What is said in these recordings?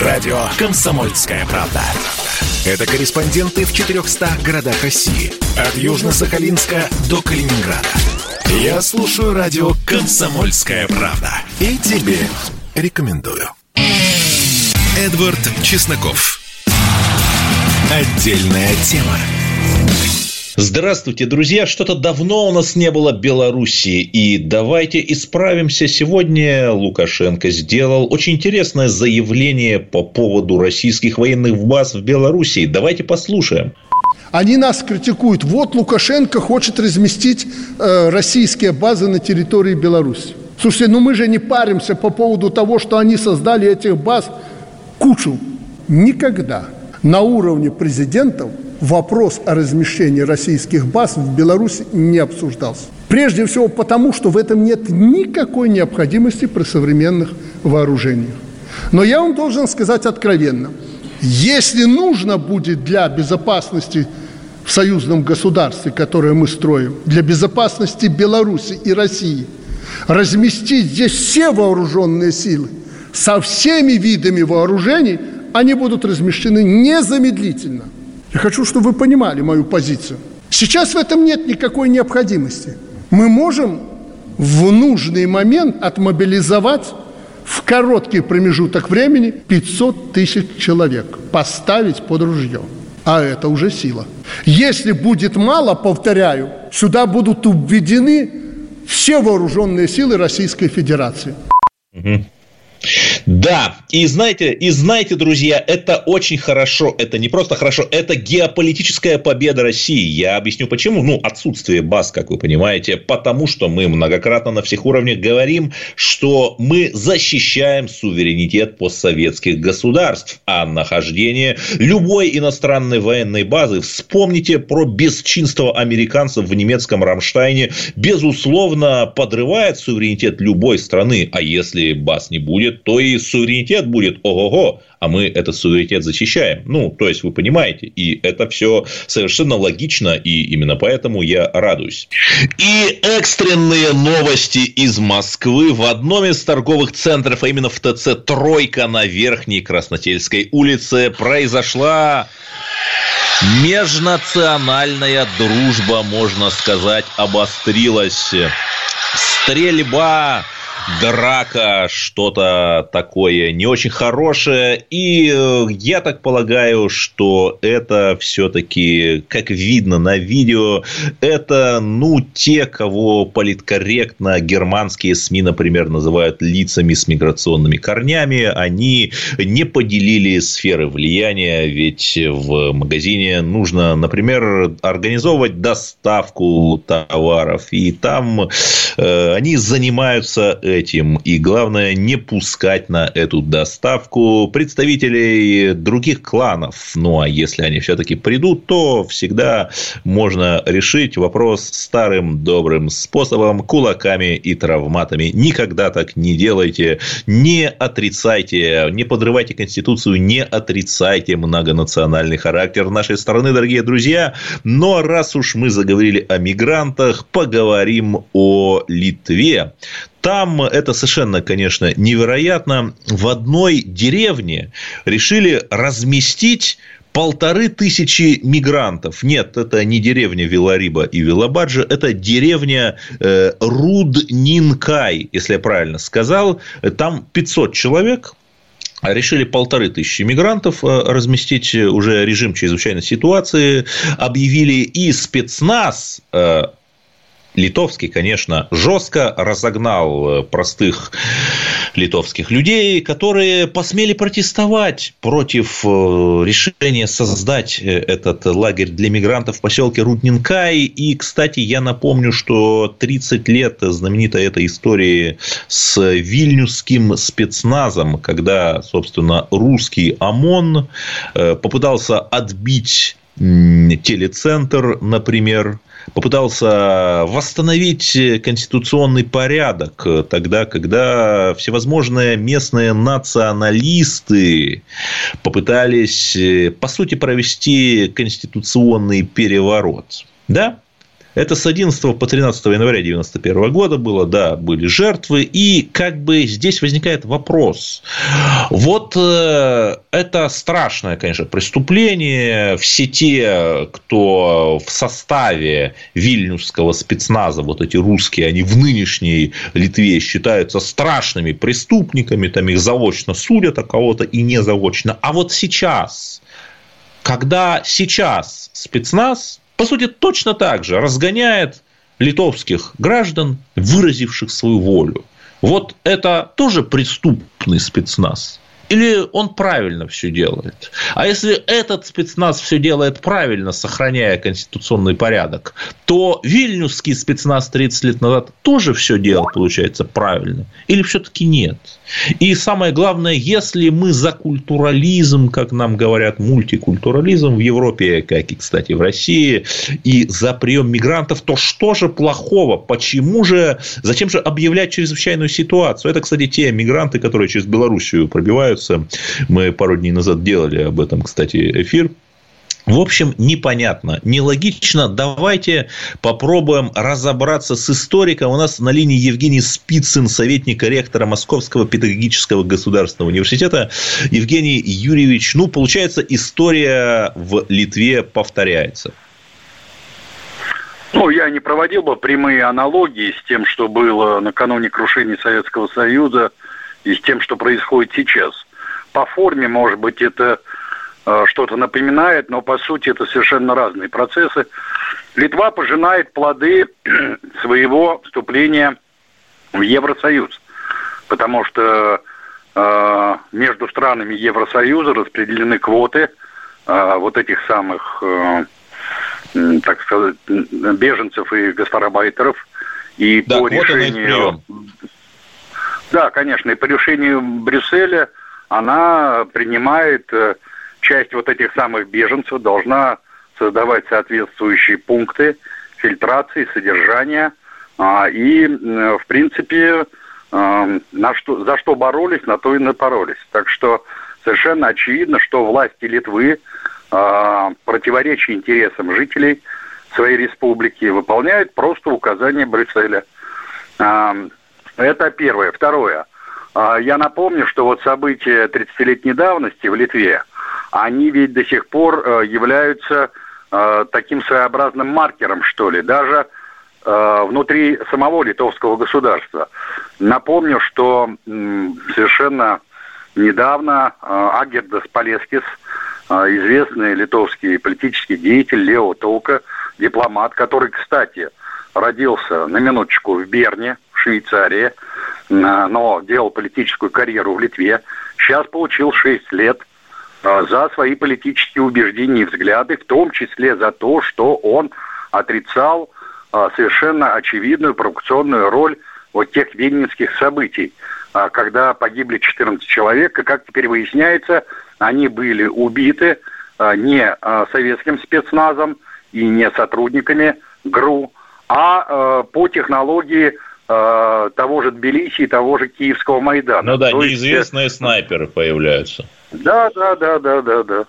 Радио «Комсомольская правда». Это корреспонденты в 400 городах России. От Южно-Сахалинска до Калининграда. Я слушаю радио «Комсомольская правда». И тебе рекомендую. Эдвард Чесноков. Отдельная тема. Здравствуйте, друзья! Что-то давно у нас не было Белоруссии, и давайте исправимся. Сегодня Лукашенко сделал очень интересное заявление по поводу российских военных баз в Белоруссии. Давайте послушаем. Они нас критикуют. Вот Лукашенко хочет разместить э, российские базы на территории Беларуси. Слушайте, ну мы же не паримся по поводу того, что они создали этих баз кучу. Никогда на уровне президентов вопрос о размещении российских баз в Беларуси не обсуждался. Прежде всего потому, что в этом нет никакой необходимости при современных вооружениях. Но я вам должен сказать откровенно, если нужно будет для безопасности в союзном государстве, которое мы строим, для безопасности Беларуси и России, разместить здесь все вооруженные силы со всеми видами вооружений, они будут размещены незамедлительно – я хочу, чтобы вы понимали мою позицию. Сейчас в этом нет никакой необходимости. Мы можем в нужный момент отмобилизовать в короткий промежуток времени 500 тысяч человек, поставить под ружье. А это уже сила. Если будет мало, повторяю, сюда будут введены все вооруженные силы Российской Федерации. Угу. Да, и знаете, и знаете, друзья, это очень хорошо, это не просто хорошо, это геополитическая победа России. Я объясню почему. Ну, отсутствие баз, как вы понимаете, потому что мы многократно на всех уровнях говорим, что мы защищаем суверенитет постсоветских государств, а нахождение любой иностранной военной базы, вспомните про бесчинство американцев в немецком Рамштайне, безусловно, подрывает суверенитет любой страны, а если баз не будет, то и суверенитет будет ого-го, а мы этот суверенитет защищаем. Ну, то есть, вы понимаете, и это все совершенно логично, и именно поэтому я радуюсь. И экстренные новости из Москвы в одном из торговых центров, а именно в ТЦ «Тройка» на Верхней Краснотельской улице произошла Межнациональная дружба, можно сказать, обострилась. Стрельба драка, что-то такое не очень хорошее. И э, я так полагаю, что это все-таки, как видно на видео, это, ну, те, кого политкорректно германские СМИ, например, называют лицами с миграционными корнями, они не поделили сферы влияния, ведь в магазине нужно, например, организовывать доставку товаров, и там э, они занимаются этим. И главное, не пускать на эту доставку представителей других кланов. Ну, а если они все-таки придут, то всегда можно решить вопрос старым добрым способом, кулаками и травматами. Никогда так не делайте. Не отрицайте, не подрывайте Конституцию, не отрицайте многонациональный характер нашей страны, дорогие друзья. Но раз уж мы заговорили о мигрантах, поговорим о Литве. Там это совершенно, конечно, невероятно. В одной деревне решили разместить полторы тысячи мигрантов. Нет, это не деревня Вилариба и Вилабаджа, это деревня э, Руднинкай, если я правильно сказал. Там 500 человек, решили полторы тысячи мигрантов э, разместить, уже режим чрезвычайной ситуации объявили, и спецназ э, литовский, конечно, жестко разогнал э, простых литовских людей, которые посмели протестовать против э, решения создать э, этот лагерь для мигрантов в поселке Руднинкай. И, кстати, я напомню, что 30 лет знаменитой этой истории с вильнюсским спецназом, когда, собственно, русский ОМОН попытался отбить телецентр, например, попытался восстановить конституционный порядок тогда, когда всевозможные местные националисты попытались, по сути, провести конституционный переворот. Да, Это с 11 по 13 января 1991 года было, да, были жертвы. И как бы здесь возникает вопрос. Вот э, это страшное, конечно, преступление. Все те, кто в составе вильнюсского спецназа, вот эти русские, они в нынешней Литве считаются страшными преступниками, там их заочно судят, а кого-то и не заочно. А вот сейчас, когда сейчас спецназ по сути, точно так же разгоняет литовских граждан, выразивших свою волю. Вот это тоже преступный спецназ. Или он правильно все делает? А если этот спецназ все делает правильно, сохраняя конституционный порядок, то вильнюсский спецназ 30 лет назад тоже все делал, получается, правильно? Или все-таки нет? И самое главное, если мы за культурализм, как нам говорят, мультикультурализм в Европе, как и, кстати, в России, и за прием мигрантов, то что же плохого? Почему же, зачем же объявлять чрезвычайную ситуацию? Это, кстати, те мигранты, которые через Белоруссию пробиваются. Мы пару дней назад делали об этом, кстати, эфир. В общем, непонятно, нелогично. Давайте попробуем разобраться с историком. У нас на линии Евгений Спицын, советник ректора Московского педагогического государственного университета. Евгений Юрьевич, ну, получается, история в Литве повторяется. Ну, я не проводил бы прямые аналогии с тем, что было накануне крушения Советского Союза и с тем, что происходит сейчас. По форме, может быть, это что-то напоминает, но по сути это совершенно разные процессы. Литва пожинает плоды своего вступления в Евросоюз, потому что э, между странами Евросоюза распределены квоты э, вот этих самых, э, так сказать, беженцев и гастарбайтеров. И да, по решению... Да, конечно, и по решению Брюсселя она принимает э, часть вот этих самых беженцев должна создавать соответствующие пункты фильтрации, содержания. А, и, в принципе, а, на что, за что боролись, на то и напоролись. Так что совершенно очевидно, что власти Литвы, а, противоречия интересам жителей своей республики, выполняют просто указания Брюсселя. Это первое. Второе. Я напомню, что вот события 30-летней давности в Литве – они ведь до сих пор э, являются э, таким своеобразным маркером, что ли, даже э, внутри самого литовского государства. Напомню, что совершенно недавно Агердас Полескис, известный литовский политический деятель Лео Толка, дипломат, который, кстати, родился на минуточку в Берне, в Швейцарии, но делал политическую карьеру в Литве, сейчас получил 6 лет – за свои политические убеждения и взгляды, в том числе за то, что он отрицал а, совершенно очевидную провокационную роль вот тех венинских событий, а, когда погибли 14 человек, и, как теперь выясняется, они были убиты не советским спецназом и не сотрудниками ГРУ, а по технологии того же Тбилиси и того же Киевского Майдана. Ну да, То неизвестные есть... снайперы появляются. Да, да, да, да, да, да.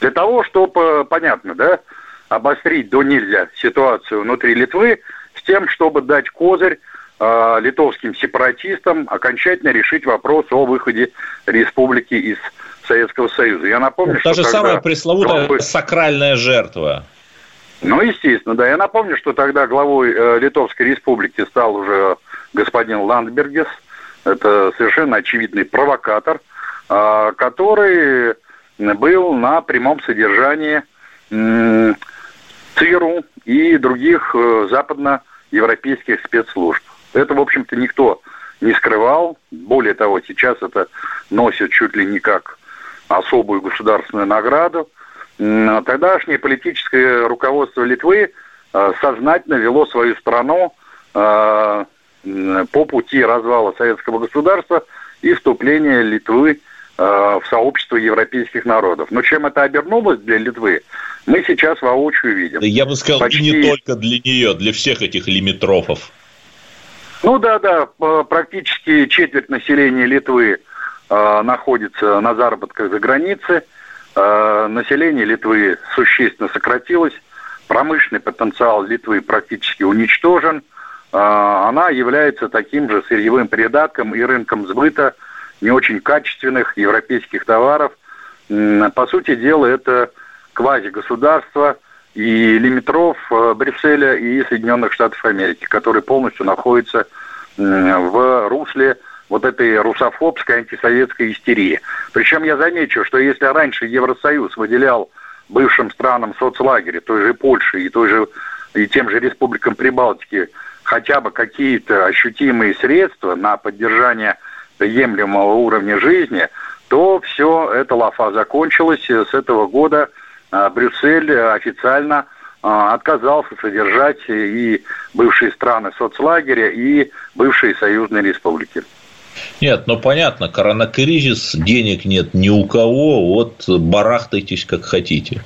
Для того, чтобы, понятно, да, обострить до нельзя ситуацию внутри Литвы, с тем, чтобы дать козырь э, литовским сепаратистам окончательно решить вопрос о выходе республики из Советского Союза. Я напомню, ну, что... Та же самая пресловутая главой... сакральная жертва. Ну, естественно, да. Я напомню, что тогда главой э, Литовской Республики стал уже господин Ландбергес. Это совершенно очевидный провокатор – который был на прямом содержании ЦРУ и других э, западноевропейских спецслужб. Это, в общем-то, никто не скрывал. Более того, сейчас это носит чуть ли не как особую государственную награду. Тогдашнее политическое руководство Литвы э, сознательно вело свою страну э, по пути развала советского государства и вступления Литвы в сообщество европейских народов. Но чем это обернулось для Литвы, мы сейчас воочию видим. Я бы сказал, Почти... не только для нее, для всех этих лимитрофов. Ну да, да, практически четверть населения Литвы э, находится на заработках за границей. Э, население Литвы существенно сократилось. промышленный потенциал Литвы практически уничтожен. А, она является таким же сырьевым придатком и рынком сбыта не очень качественных европейских товаров. По сути дела, это квази-государство и лимитров э, Брюсселя и Соединенных Штатов Америки, которые полностью находятся в русле вот этой русофобской антисоветской истерии. Причем я замечу, что если раньше Евросоюз выделял бывшим странам соцлагеря, той же Польши и той же и тем же республикам Прибалтики хотя бы какие-то ощутимые средства на поддержание приемлемого уровня жизни, то все это лафа закончилось. С этого года а, Брюссель официально а, отказался содержать и бывшие страны соцлагеря, и бывшие союзные республики. Нет, ну понятно, коронакризис, денег нет ни у кого, вот барахтайтесь как хотите.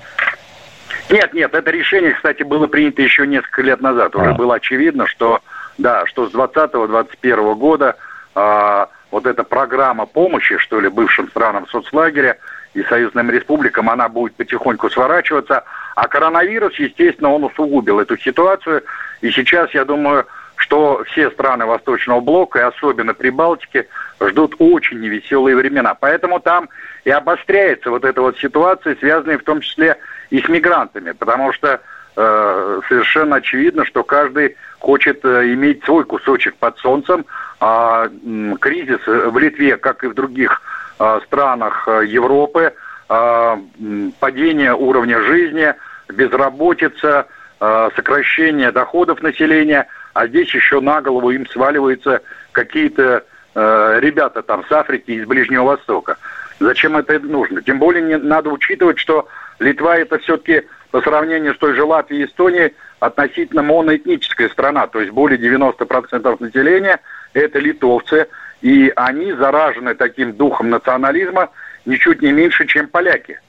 Нет, нет, это решение, кстати, было принято еще несколько лет назад. Уже а. было очевидно, что да, что с 2020-2021 года а, вот эта программа помощи, что ли, бывшим странам соцлагеря и союзным республикам, она будет потихоньку сворачиваться. А коронавирус, естественно, он усугубил эту ситуацию. И сейчас, я думаю, что все страны Восточного блока, и особенно Прибалтики, ждут очень невеселые времена. Поэтому там и обостряется вот эта вот ситуация, связанная в том числе и с мигрантами, потому что э, совершенно очевидно, что каждый хочет э, иметь свой кусочек под солнцем, а э, кризис в Литве, как и в других э, странах э, Европы, э, падение уровня жизни, безработица, э, сокращение доходов населения – а здесь еще на голову им сваливаются какие-то э, ребята там с Африки, из Ближнего Востока. Зачем это нужно? Тем более не, надо учитывать, что Литва это все-таки по сравнению с той же Латвией и Эстонией относительно моноэтническая страна, то есть более 90% населения это литовцы, и они заражены таким духом национализма ничуть не меньше, чем поляки.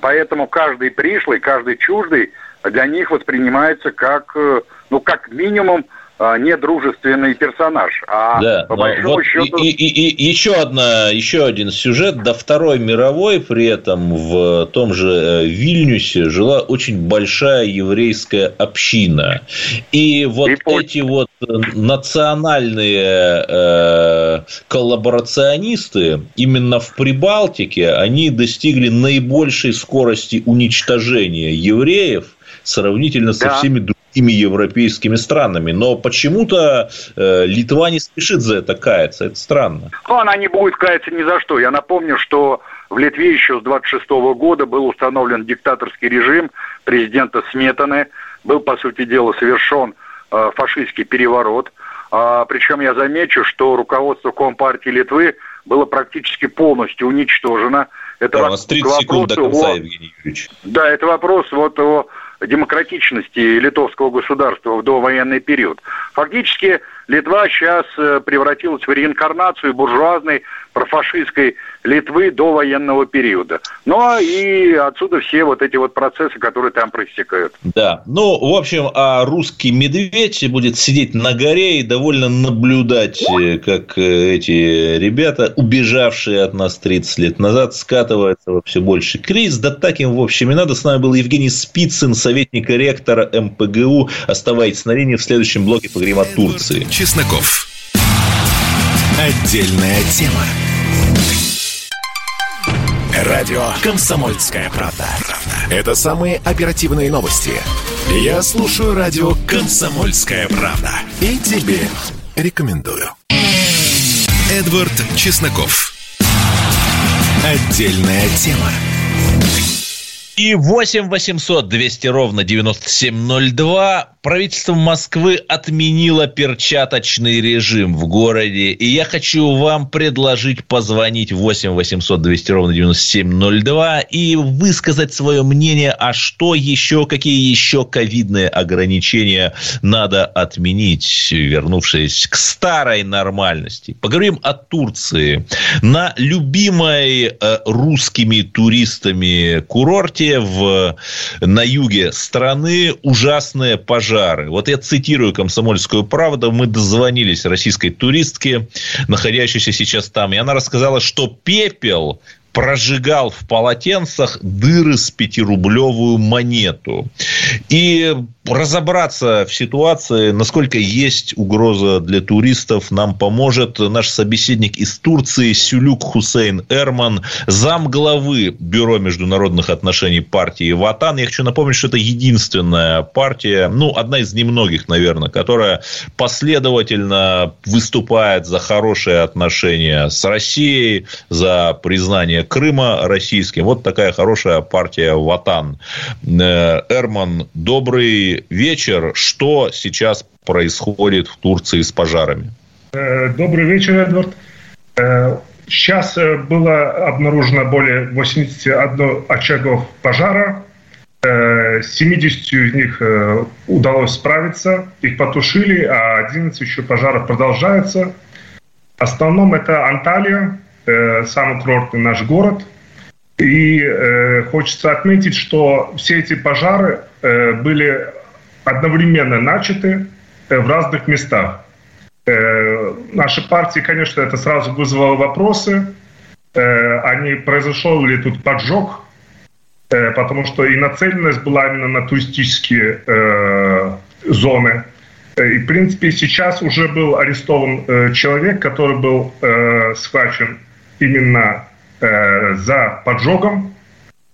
Поэтому каждый пришлый, каждый чуждый для них воспринимается как, э, ну, как минимум, недружественный персонаж. А да, по большому вот счету... И, и, и, еще, одна, еще один сюжет. До Второй мировой при этом в том же э, Вильнюсе жила очень большая еврейская община. И вот и эти вот национальные э, коллаборационисты именно в Прибалтике, они достигли наибольшей скорости уничтожения евреев сравнительно да. со всеми другими европейскими странами. Но почему-то э, Литва не спешит за это каяться. Это странно. Ну, она не будет каяться ни за что. Я напомню, что в Литве еще с 26 года был установлен диктаторский режим президента Сметаны. Был, по сути дела, совершен э, фашистский переворот. А, причем я замечу, что руководство Компартии Литвы было практически полностью уничтожено. Это да, у нас 30 секунд до конца, о... Евгений Юрьевич. Да, это вопрос вот о демократичности литовского государства в довоенный период. Фактически Литва сейчас э, превратилась в реинкарнацию буржуазной профашистской Литвы до военного периода. Ну, а и отсюда все вот эти вот процессы, которые там проистекают. Да. Ну, в общем, а русский медведь будет сидеть на горе и довольно наблюдать, э, как э, эти ребята, убежавшие от нас 30 лет назад, скатываются во все больше кризис. Да так им, в общем, и надо. С нами был Евгений Спицын, советник ректора МПГУ. Оставайтесь на линии. В следующем блоке поговорим о Турции. Чесноков. Отдельная тема. Радио «Комсомольская правда». Это самые оперативные новости. Я слушаю радио «Комсомольская правда». И тебе рекомендую. Эдвард Чесноков. Отдельная тема. И 8 800 200 ровно 9702. Правительство Москвы отменило перчаточный режим в городе. И я хочу вам предложить позвонить 8 800 200 ровно 9702 и высказать свое мнение, а что еще, какие еще ковидные ограничения надо отменить, вернувшись к старой нормальности. Поговорим о Турции. На любимой э, русскими туристами курорте в, на юге страны ужасные пожары. Вот я цитирую «Комсомольскую правду». Мы дозвонились российской туристке, находящейся сейчас там. И она рассказала, что пепел прожигал в полотенцах дыры с пятирублевую монету. И разобраться в ситуации, насколько есть угроза для туристов, нам поможет наш собеседник из Турции Сюлюк Хусейн Эрман, зам главы Бюро международных отношений партии Ватан. Я хочу напомнить, что это единственная партия, ну, одна из немногих, наверное, которая последовательно выступает за хорошие отношения с Россией, за признание Крыма российским. Вот такая хорошая партия Ватан. Э, Эрман, добрый вечер. Что сейчас происходит в Турции с пожарами? Э, добрый вечер, Эдвард. Э, сейчас было обнаружено более 81 очагов пожара. 70 из них удалось справиться, их потушили, а 11 еще пожаров продолжается. В основном это Анталия, самый курортный наш город – и э, хочется отметить, что все эти пожары э, были одновременно начаты э, в разных местах. Э, нашей партии, конечно, это сразу вызвало вопросы, э, не произошел ли тут поджог, э, потому что и нацеленность была именно на туристические э, зоны. Э, и, в принципе, сейчас уже был арестован э, человек, который был э, схвачен именно Э, за поджогом.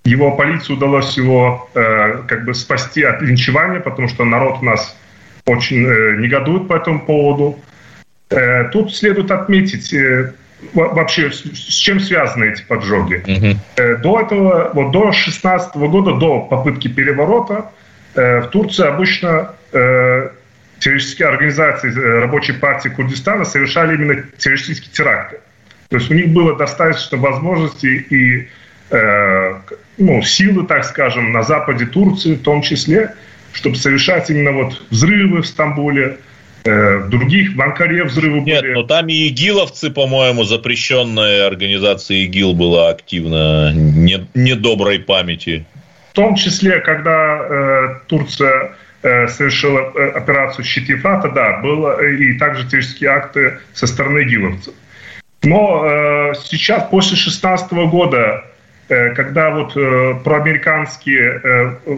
Его полиции удалось его э, как бы спасти от линчевания, потому что народ у нас очень э, негодует по этому поводу. Э, тут следует отметить э, вообще, с, с чем связаны эти поджоги. Mm-hmm. Э, до этого, вот до 16 года, до попытки переворота, э, в Турции обычно э, террористические организации э, рабочей партии Курдистана совершали именно террористические теракты. То есть у них было достаточно возможностей и э, ну, силы, так скажем, на западе Турции в том числе, чтобы совершать именно вот взрывы в Стамбуле, э, в других, в Анкаре взрывы Нет, были. но там и игиловцы, по-моему, запрещенная организация ИГИЛ была активна, не, недоброй памяти. В том числе, когда э, Турция э, совершила э, операцию «Щит Ефрата», да, было и также террористические акты со стороны игиловцев. Но э, сейчас, после 2016 года, э, когда вот э, проамериканские э, э,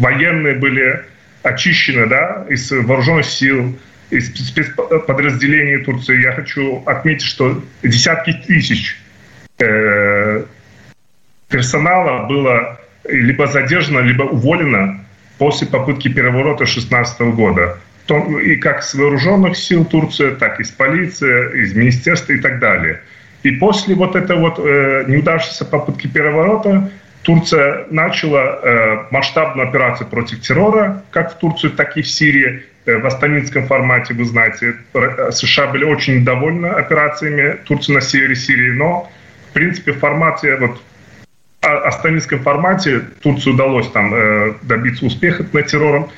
военные были очищены да, из вооруженных сил, из спецподразделений Турции, я хочу отметить, что десятки тысяч э, персонала было либо задержано, либо уволено после попытки переворота 2016 года и как с вооруженных сил Турции, так и с полиции, из министерства и так далее. И после вот этой вот э, неудавшейся попытки переворота Турция начала э, масштабную операцию против террора, как в Турции, так и в Сирии, э, в астанинском формате, вы знаете. Э, США были очень недовольны операциями Турции на севере Сирии, но, в принципе, в формате, вот, астанинском формате Турции удалось там э, добиться успеха над террором.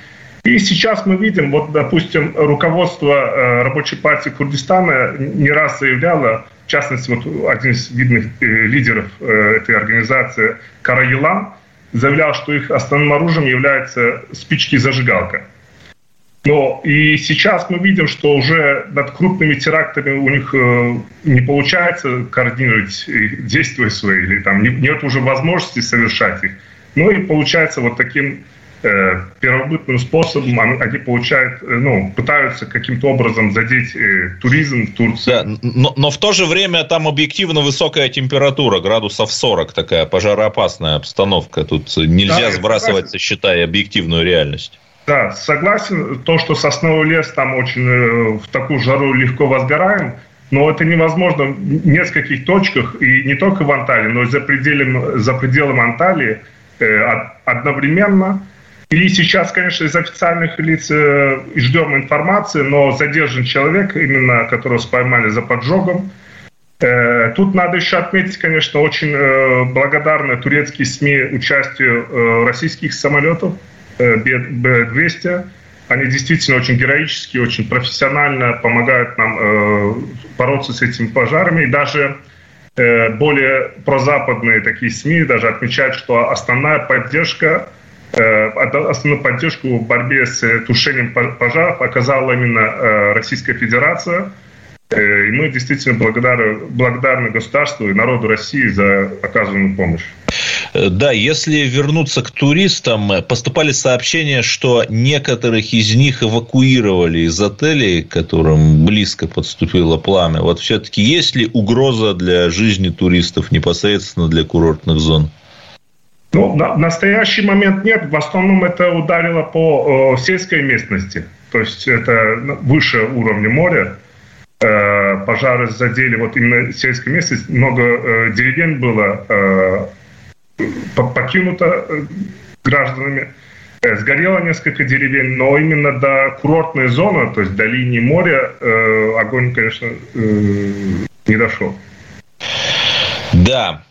И сейчас мы видим, вот, допустим, руководство э, рабочей партии Курдистана не раз заявляло, в частности, вот один из видных э, лидеров э, этой организации Караилан заявлял, что их основным оружием является спички и зажигалка. Но и сейчас мы видим, что уже над крупными терактами у них не получается координировать действия свои, или там нет уже возможности совершать их. Ну и получается вот таким первобытным способом они получают, э, ну, пытаются каким-то образом задеть э, туризм в Турции. Да, но, но в то же время там объективно высокая температура, градусов 40, такая пожароопасная обстановка. Тут нельзя да, сбрасывать со счета и объективную реальность. Да, согласен. То, что сосновый лес там очень в такую жару легко возгораем, но это невозможно в нескольких точках, и не только в Анталии, но и за, пределом, за пределами Анталии одновременно – и сейчас, конечно, из официальных лиц э, ждем информации, но задержан человек, именно которого споймали за поджогом. Э, тут надо еще отметить, конечно, очень э, благодарны турецкие СМИ участию российских самолетов Б-200. Они действительно очень героически, очень профессионально помогают нам бороться с этими пожарами. И даже более прозападные такие СМИ даже отмечают, что основная поддержка основную поддержку в борьбе с э, тушением пожаров оказала именно э, Российская Федерация. И мы действительно благодарны, благодарны государству и народу России за оказанную помощь. Э, да, если вернуться к туристам, поступали сообщения, что некоторых из них эвакуировали из отелей, которым близко подступило пламя. Вот все-таки есть ли угроза для жизни туристов непосредственно для курортных зон? Ну, на, настоящий момент нет. В основном это ударило по э, сельской местности. То есть это выше уровня моря. Э, пожары задели вот именно сельской местности. Много э, деревень было э, покинуто э, гражданами. Э, сгорело несколько деревень, но именно до курортной зоны, то есть до линии моря, э, огонь, конечно, э, не дошел. Да,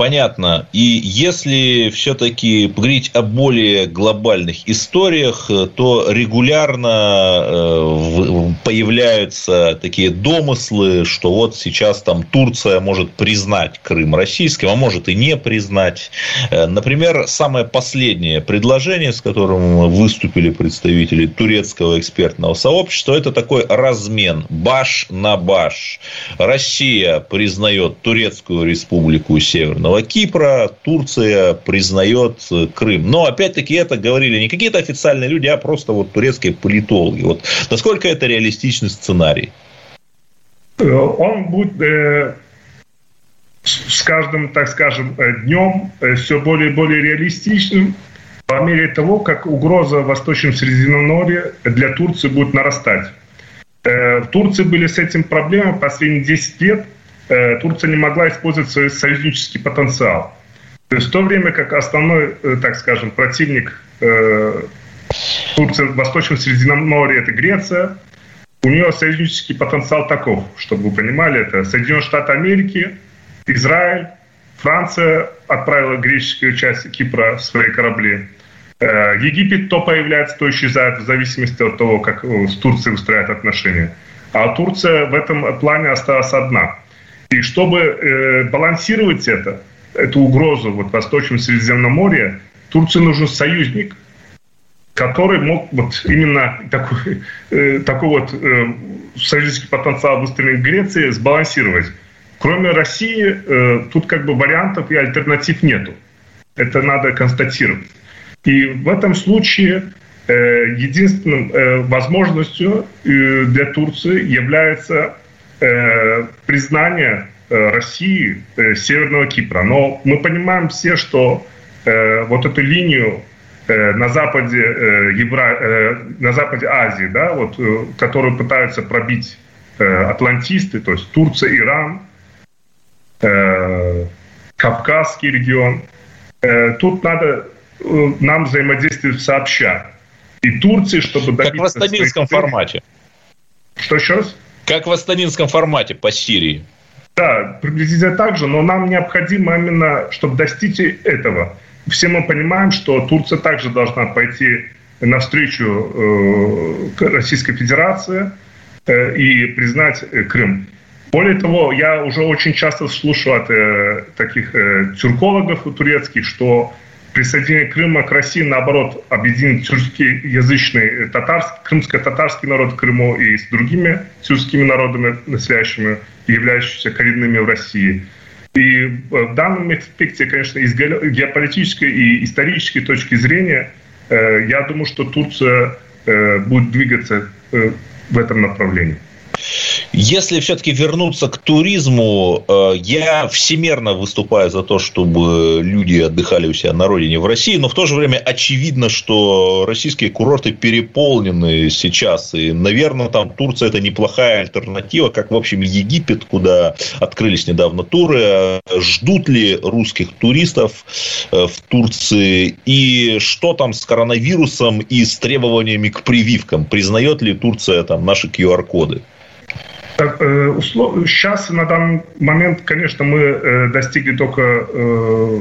понятно. И если все-таки поговорить о более глобальных историях, то регулярно э, появляются такие домыслы, что вот сейчас там Турция может признать Крым российским, а может и не признать. Э, например, самое последнее предложение, с которым выступили представители турецкого экспертного сообщества, это такой размен баш на баш. Россия признает Турецкую республику Северного Северного Кипра, Турция признает э, Крым. Но, опять-таки, это говорили не какие-то официальные люди, а просто вот турецкие политологи. Вот насколько это реалистичный сценарий? Э, он будет э, с каждым, так скажем, днем все более и более реалистичным по мере того, как угроза в Восточном Средиземноморье для Турции будет нарастать. В Турции были с этим проблемы последние 10 лет – Турция не могла использовать свой союзнический потенциал. То есть в то время как основной, э, так скажем, противник э, Турции в Восточном Средиземноморье – это Греция, у нее союзнический потенциал таков, чтобы вы понимали, это Соединенные Штаты Америки, Израиль, Франция отправила греческую часть Кипра в свои корабли. Египет то появляется, то исчезает в зависимости от того, как с Турцией устраивают отношения. А Турция в этом плане осталась одна – и чтобы э, балансировать это, эту угрозу вот, в Восточном Средиземноморье, Турции нужен союзник, который мог вот именно такой, э, такой вот э, союзнический потенциал выстроенный Греции сбалансировать. Кроме России, э, тут как бы вариантов и альтернатив нету. Это надо констатировать. И в этом случае э, единственным э, возможностью э, для Турции является Э, признание э, России э, Северного Кипра. Но мы понимаем все, что вот эту линию на западе, Евро... на западе Азии, да, вот, которую пытаются пробить атлантисты, то есть Турция, Иран, Кавказский регион. Тут надо нам взаимодействовать сообща. И Турции, чтобы добиться... Как в Астаминском формате. Что еще раз? Как в астанинском формате по Сирии. Да, приблизительно так же, но нам необходимо именно, чтобы достичь этого. Все мы понимаем, что Турция также должна пойти навстречу э, Российской Федерации э, и признать э, Крым. Более того, я уже очень часто слушаю от э, таких э, тюркологов турецких, что присоединение Крыма к России, наоборот, объединит тюркскоязычный татарский, крымско-татарский народ Крыму и с другими тюркскими народами, населяющими являющимися коренными в России. И в данном аспекте, конечно, из геополитической и исторической точки зрения, э, я думаю, что Турция э, будет двигаться э, в этом направлении. Если все-таки вернуться к туризму, э, я всемерно выступаю за то, чтобы люди отдыхали у себя на родине в России, но в то же время очевидно, что российские курорты переполнены сейчас, и, наверное, там Турция это неплохая альтернатива, как, в общем, Египет, куда открылись недавно туры. Ждут ли русских туристов э, в Турции, и что там с коронавирусом и с требованиями к прививкам? Признает ли Турция там наши QR-коды? Сейчас, э, на данный момент, конечно, мы э, достигли только э,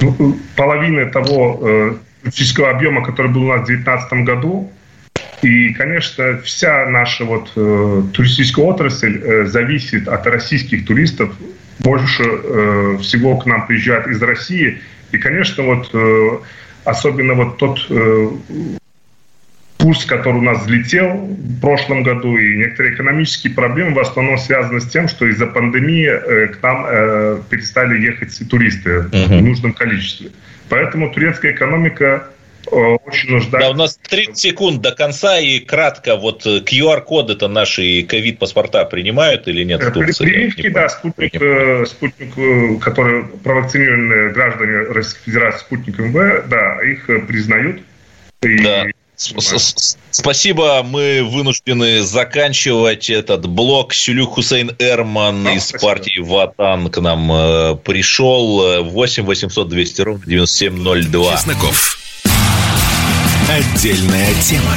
ну, половины того физического объема, который был у нас в 2019 году. И, конечно, вся наша вот туристическая отрасль зависит от российских туристов. Больше всего к нам приезжают из России. И, конечно, вот особенно вот тот курс, который у нас взлетел в прошлом году, и некоторые экономические проблемы в основном связаны с тем, что из-за пандемии э, к нам э, перестали ехать туристы uh-huh. в нужном количестве. Поэтому турецкая экономика очень нуждается. Да, у нас 30 секунд до конца, и кратко, вот QR-коды-то наши ковид-паспорта принимают или нет в Турции? Прививки, да, спутник, спутник, который провакцинированные граждане Российской Федерации спутником В, да, их признают. И да. Спасибо, мы вынуждены заканчивать этот блок. Сюлюк Хусейн Эрман да, из спасибо. партии Ватан к нам э, пришел. 8 800 200 ровно 9702. Чесноков. Отдельная тема.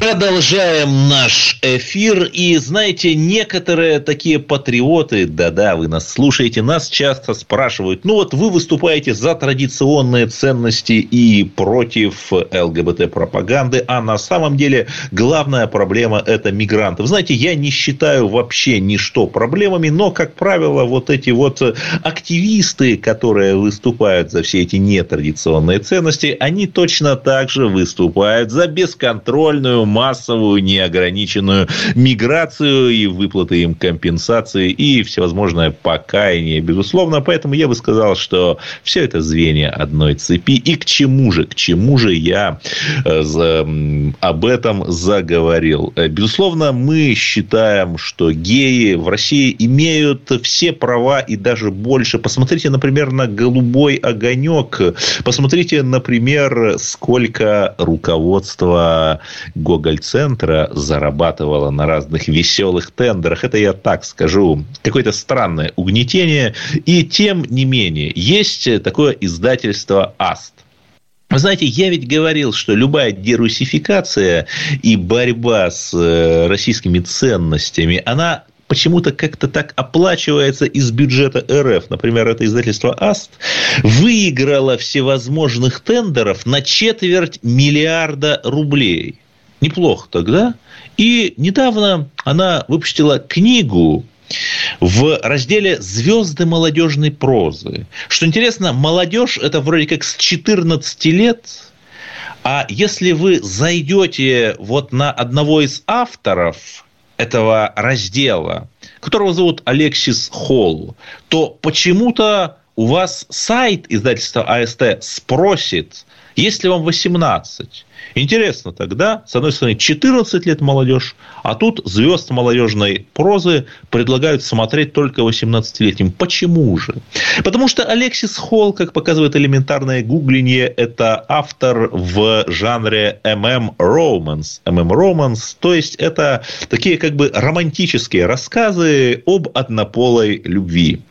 Продолжаем наш эфир. И знаете, некоторые такие патриоты, да-да, вы нас слушаете, нас часто спрашивают, ну вот вы выступаете за традиционные ценности и против ЛГБТ-пропаганды, а на самом деле главная проблема – это мигранты. Знаете, я не считаю вообще ничто проблемами, но, как правило, вот эти вот активисты, которые выступают за все эти нетрадиционные ценности, они точно так же выступают за бесконтрольную массовую, неограниченную миграцию и выплаты им компенсации и всевозможное покаяние, безусловно. Поэтому я бы сказал, что все это звенья одной цепи. И к чему же, к чему же я э, об этом заговорил? Э, безусловно, мы считаем, что геи в России имеют все права и даже больше. Посмотрите, например, на голубой огонек. Посмотрите, например, сколько руководства Гоголь-центра зарабатывала на разных веселых тендерах. Это я так скажу. Какое-то странное угнетение. И тем не менее, есть такое издательство «Аст». Вы знаете, я ведь говорил, что любая дерусификация и борьба с э, российскими ценностями, она почему-то как-то так оплачивается из бюджета РФ. Например, это издательство АСТ выиграло всевозможных тендеров на четверть миллиарда рублей. Неплохо тогда. И недавно она выпустила книгу в разделе «Звезды молодежной прозы». Что интересно, молодежь – это вроде как с 14 лет, а если вы зайдете вот на одного из авторов этого раздела, которого зовут Алексис Холл, то почему-то у вас сайт издательства АСТ спросит, если вам 18, Интересно тогда, с одной стороны, 14 лет молодежь, а тут звезд молодежной прозы предлагают смотреть только 18-летним. Почему же? Потому что Алексис Холл, как показывает элементарное гугление, это автор в жанре MM Romance. MM Romance, то есть это такие как бы романтические рассказы об однополой любви.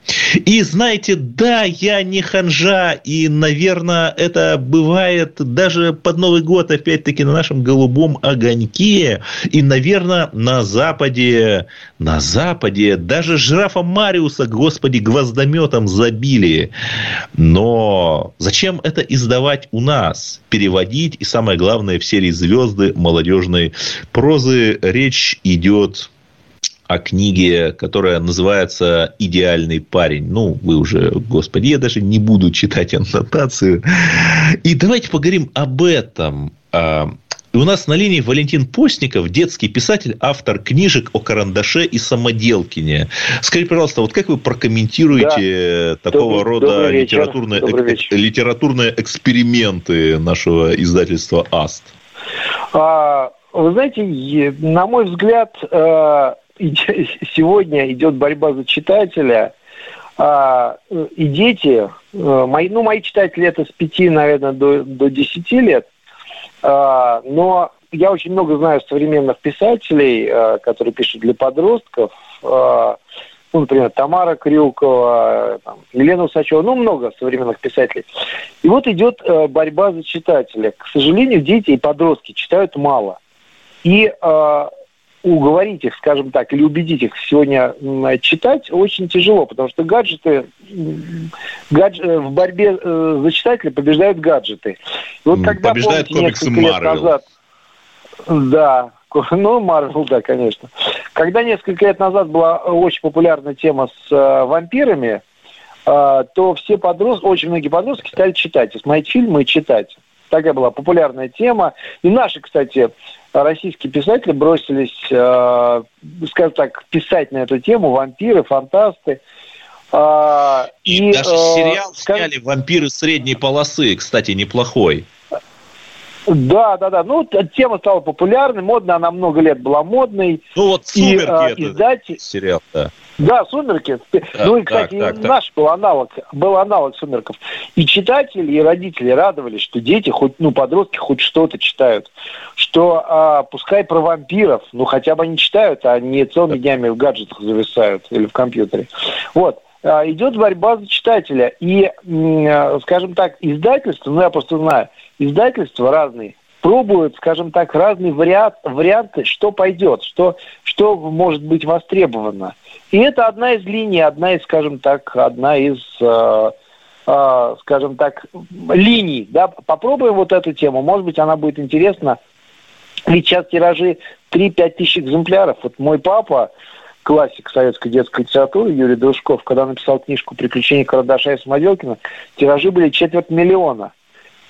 И знаете, да, я не ханжа, и, наверное, это бывает даже под Новый год, опять-таки, на нашем голубом огоньке, и, наверное, на Западе, на Западе даже жирафа Мариуса, господи, гвоздометом забили. Но зачем это издавать у нас? Переводить, и самое главное, в серии «Звезды» молодежной прозы речь идет о книге, которая называется «Идеальный парень». Ну, вы уже, господи, я даже не буду читать аннотацию. И давайте поговорим об этом. А, и у нас на линии Валентин Постников, детский писатель, автор книжек о карандаше и самоделкине. Скажите, пожалуйста, вот как вы прокомментируете да. такого добрый, рода добрый литературные, добрый литературные эксперименты нашего издательства АСТ? А, вы знаете, на мой взгляд, э, сегодня идет борьба за читателя, а, и дети, э, мои, ну, мои читатели это с 5, наверное, до, до 10 лет, но я очень много знаю современных писателей, а, которые пишут для подростков. А, ну, например, Тамара Крюкова, там, Елена Усачева, ну, много современных писателей. И вот идет борьба за читателя. К сожалению, дети и подростки читают мало. И уговорить их, скажем так, или убедить их сегодня читать очень тяжело, потому что гаджеты, гадж, э, в борьбе э, за читателя побеждают гаджеты. Вот когда, Побеждают помните, комиксы Марвел. Назад, да, ну, Марвел, да, конечно. Когда несколько лет назад была очень популярна тема с э, вампирами, э, то все подростки, очень многие подростки стали читать, смотреть фильмы и читать. Такая была популярная тема. И наши, кстати, российские писатели бросились, э, скажем так, писать на эту тему, вампиры, фантасты. Э, и, и даже э, сериал скажем... сняли «Вампиры средней полосы», кстати, неплохой. Да, да, да. Ну, тема стала популярной, модной, она много лет была модной. Ну, вот «Сумерки» и, а, это издатель... сериал, да. Да, «Сумерки». Так, ну, и, кстати, так, так, наш так. был аналог, был аналог «Сумерков». И читатели, и родители радовались, что дети, хоть, ну, подростки хоть что-то читают. Что, а, пускай про вампиров, ну, хотя бы они читают, а не целыми днями в гаджетах зависают или в компьютере. Вот идет борьба за читателя. И, скажем так, издательство, ну я просто знаю, издательства разные пробуют, скажем так, разные вариант, варианты, что пойдет, что, что может быть востребовано. И это одна из линий, одна из, скажем так, одна из, э, э, скажем так, линий. Да? Попробуем вот эту тему, может быть, она будет интересна. Ведь сейчас тиражи 3-5 тысяч экземпляров. Вот мой папа, классик советской детской литературы Юрий Дружков, когда написал книжку «Приключения Карадаша и Самоделкина», тиражи были четверть миллиона –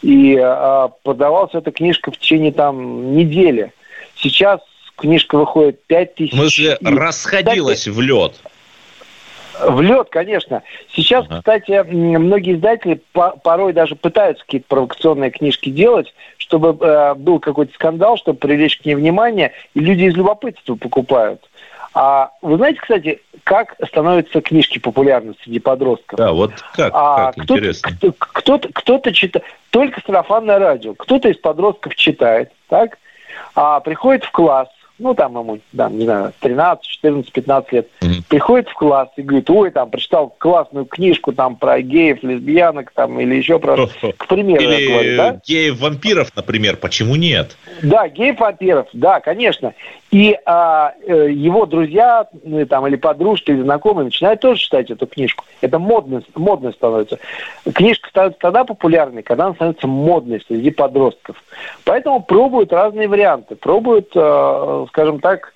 и а, продавалась эта книжка в течение там недели. Сейчас книжка выходит 5 тысяч. В смысле, и, расходилась кстати, в лед? В лед, конечно. Сейчас, ага. кстати, многие издатели порой даже пытаются какие-то провокационные книжки делать, чтобы э, был какой-то скандал, чтобы привлечь к ней внимание, и люди из любопытства покупают. А вы знаете, кстати, как становятся книжки популярны среди подростков? Да, вот как, а, как кто интересно. Кто-то, кто-то читает, только сарафанное радио, кто-то из подростков читает, так, а приходит в класс, ну, там ему, да, не знаю, 13, 14, 15 лет, mm-hmm. приходит в класс и говорит, ой, там, прочитал классную книжку там про геев, лесбиянок там или еще про... К примеру, или говорю, да? геев-вампиров, например, почему нет? Да, геев-вампиров, да, конечно. И а, э, его друзья ну, там, или подружки, или знакомые начинают тоже читать эту книжку. Это модно, модно становится. Книжка становится тогда популярной, когда она становится модной среди подростков. Поэтому пробуют разные варианты. Пробуют, э, скажем так,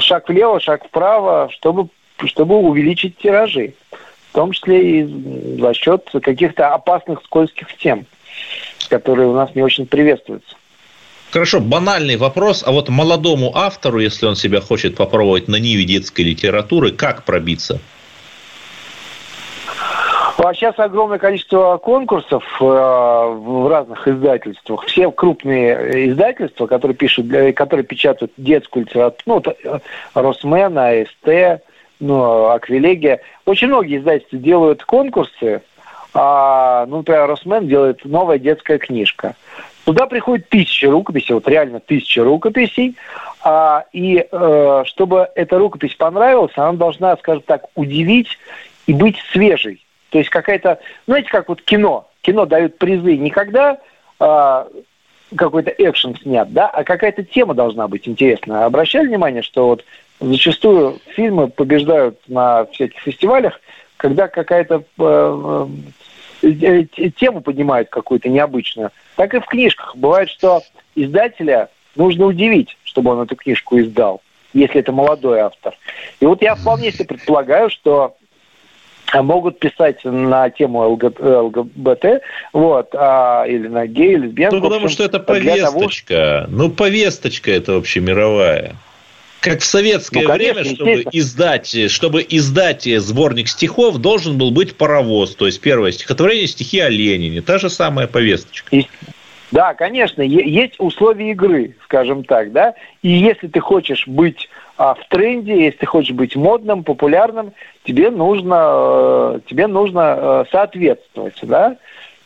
шаг влево, шаг вправо, чтобы, чтобы увеличить тиражи. В том числе и за счет каких-то опасных скользких тем, которые у нас не очень приветствуются. Хорошо, банальный вопрос. А вот молодому автору, если он себя хочет попробовать на ниве детской литературы, как пробиться? А сейчас огромное количество конкурсов э, в разных издательствах. Все крупные издательства, которые пишут, которые печатают детскую литературу, ну, э, Росмен, АСТ, ну, Аквилегия. Очень многие издательства делают конкурсы. А, ну, например, Росмен делает новая детская книжка. Туда приходит тысяча рукописей, вот реально тысяча рукописей, а, и э, чтобы эта рукопись понравилась, она должна, скажем так, удивить и быть свежей. То есть какая-то, знаете, как вот кино, кино дают призы не когда э, какой-то экшен снят, да, а какая-то тема должна быть интересная. Обращали внимание, что вот зачастую фильмы побеждают на всяких фестивалях, когда какая-то э, э, тему поднимают какую-то необычную так и в книжках. Бывает, что издателя нужно удивить, чтобы он эту книжку издал, если это молодой автор. И вот я вполне себе предполагаю, что могут писать на тему ЛГБТ, вот, а, или на гей, лесбиянку. Ну, потому что это повесточка. Того... Ну, повесточка это вообще мировая. Как в советское ну, конечно, время, чтобы издать, чтобы издать сборник стихов, должен был быть паровоз. То есть первое стихотворение стихи о Ленине. Та же самая повесточка. Да, конечно, есть условия игры, скажем так, да. И если ты хочешь быть а, в тренде, если ты хочешь быть модным, популярным, тебе нужно, э, тебе нужно э, соответствовать, да.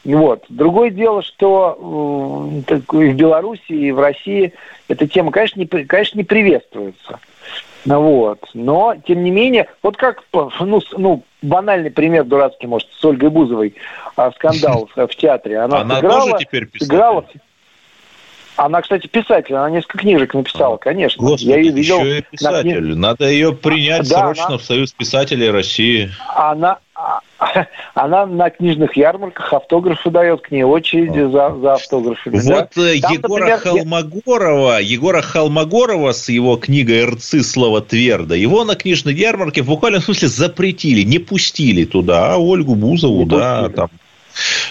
Вот. Другое дело, что э, в Беларуси и в России эта тема, конечно, не, конечно, не приветствуется. Вот. Но, тем не менее, вот как, ну, ну банальный пример дурацкий, может, с Ольгой Бузовой, а, скандал в театре. Она, Она сыграла, тоже теперь писатель? Сыграла, она, кстати, писатель, она несколько книжек написала, конечно. Господи, я ее видел. Еще и писатель. На... Надо ее принять да, срочно она... в Союз писателей России. Она, она на книжных ярмарках автографы дает к ней очереди за, за автографами. Вот да? Э, Там, Егора например, Холмогорова, Егора Холмогорова с его книгой «Рцы. Слово твердо», его на книжной ярмарке в буквальном смысле запретили, не пустили туда, а Ольгу Бузову, не да, пустили. там.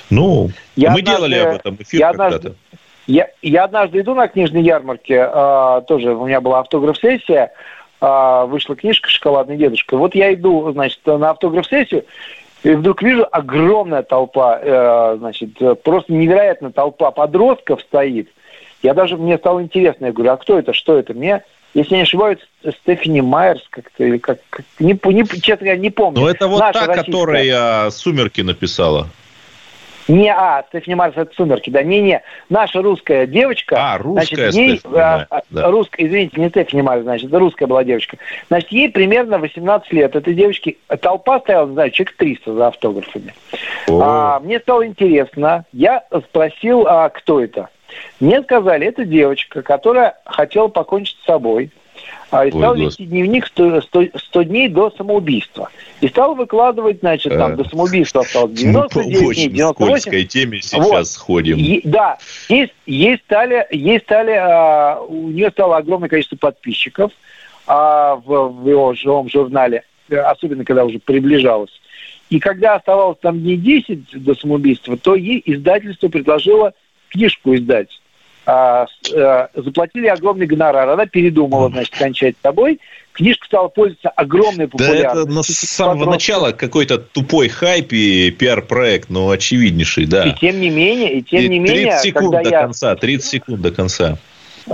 Ну, я мы однажды, делали об этом эфир я когда-то. Я, я однажды иду на книжной ярмарке, э, тоже у меня была автограф-сессия, вышла книжка «Шоколадный дедушка». Вот я иду, значит, на автограф-сессию, и вдруг вижу огромная толпа, э, значит, просто невероятная толпа подростков стоит. Я даже, мне стало интересно, я говорю, а кто это, что это? Мне если не ошибаюсь, Стефани Майерс как-то, или как, как не, не, честно говоря, не помню. Ну, это вот Наша та, российская. которая «Сумерки» написала. Не, а, Стефани Марс это «Сумерки», да, не-не, наша русская девочка. А, русская значит, ей, а, а, да. Русская, извините, не Стефани Марс, значит, русская была девочка. Значит, ей примерно 18 лет. Этой девочки, толпа стояла, не знаю, человек 300 за автографами. А, мне стало интересно, я спросил, а кто это? Мне сказали, это девочка, которая хотела покончить с собой, и стал Ой, вести дневник 100, 100, 100 дней до самоубийства. И стал выкладывать, значит, там до самоубийства осталось 99 Мы дней, 98. скользкой теме сейчас вот. сходим. И, да, ей, ей стали, ей стали а, у нее стало огромное количество подписчиков а, в, в его живом журнале, особенно когда уже приближалось. И когда оставалось там дней 10 до самоубийства, то ей издательство предложило книжку издать. А, а, заплатили огромный гонорар. Она передумала, значит, кончать с собой. Книжка стала пользоваться огромной популярностью. Да это с самого подростков. начала какой-то тупой хайп и пиар-проект, но очевиднейший, да. И тем не менее, и тем и не 30 менее... 30 секунд до я... конца, 30 секунд до конца.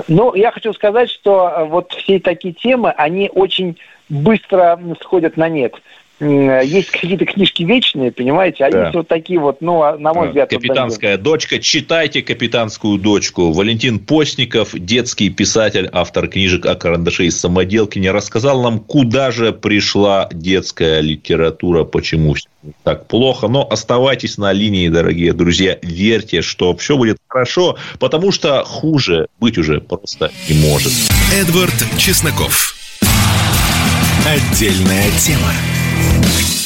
Ну, я хочу сказать, что э, вот все такие темы, они очень быстро сходят на нет. Э, есть какие-то книжки вечные, понимаете, а да. есть вот такие вот, ну, а, на мой взгляд... Капитанская вот дочка. Читайте «Капитанскую дочку». Валентин Постников, детский писатель, автор книжек о карандаше из самоделки, не рассказал нам, куда же пришла детская литература, почему так плохо. Но оставайтесь на линии, дорогие друзья. Верьте, что все будет хорошо, потому что хуже быть уже просто не может. Эдвард Чесноков. Отдельная тема. Thank you.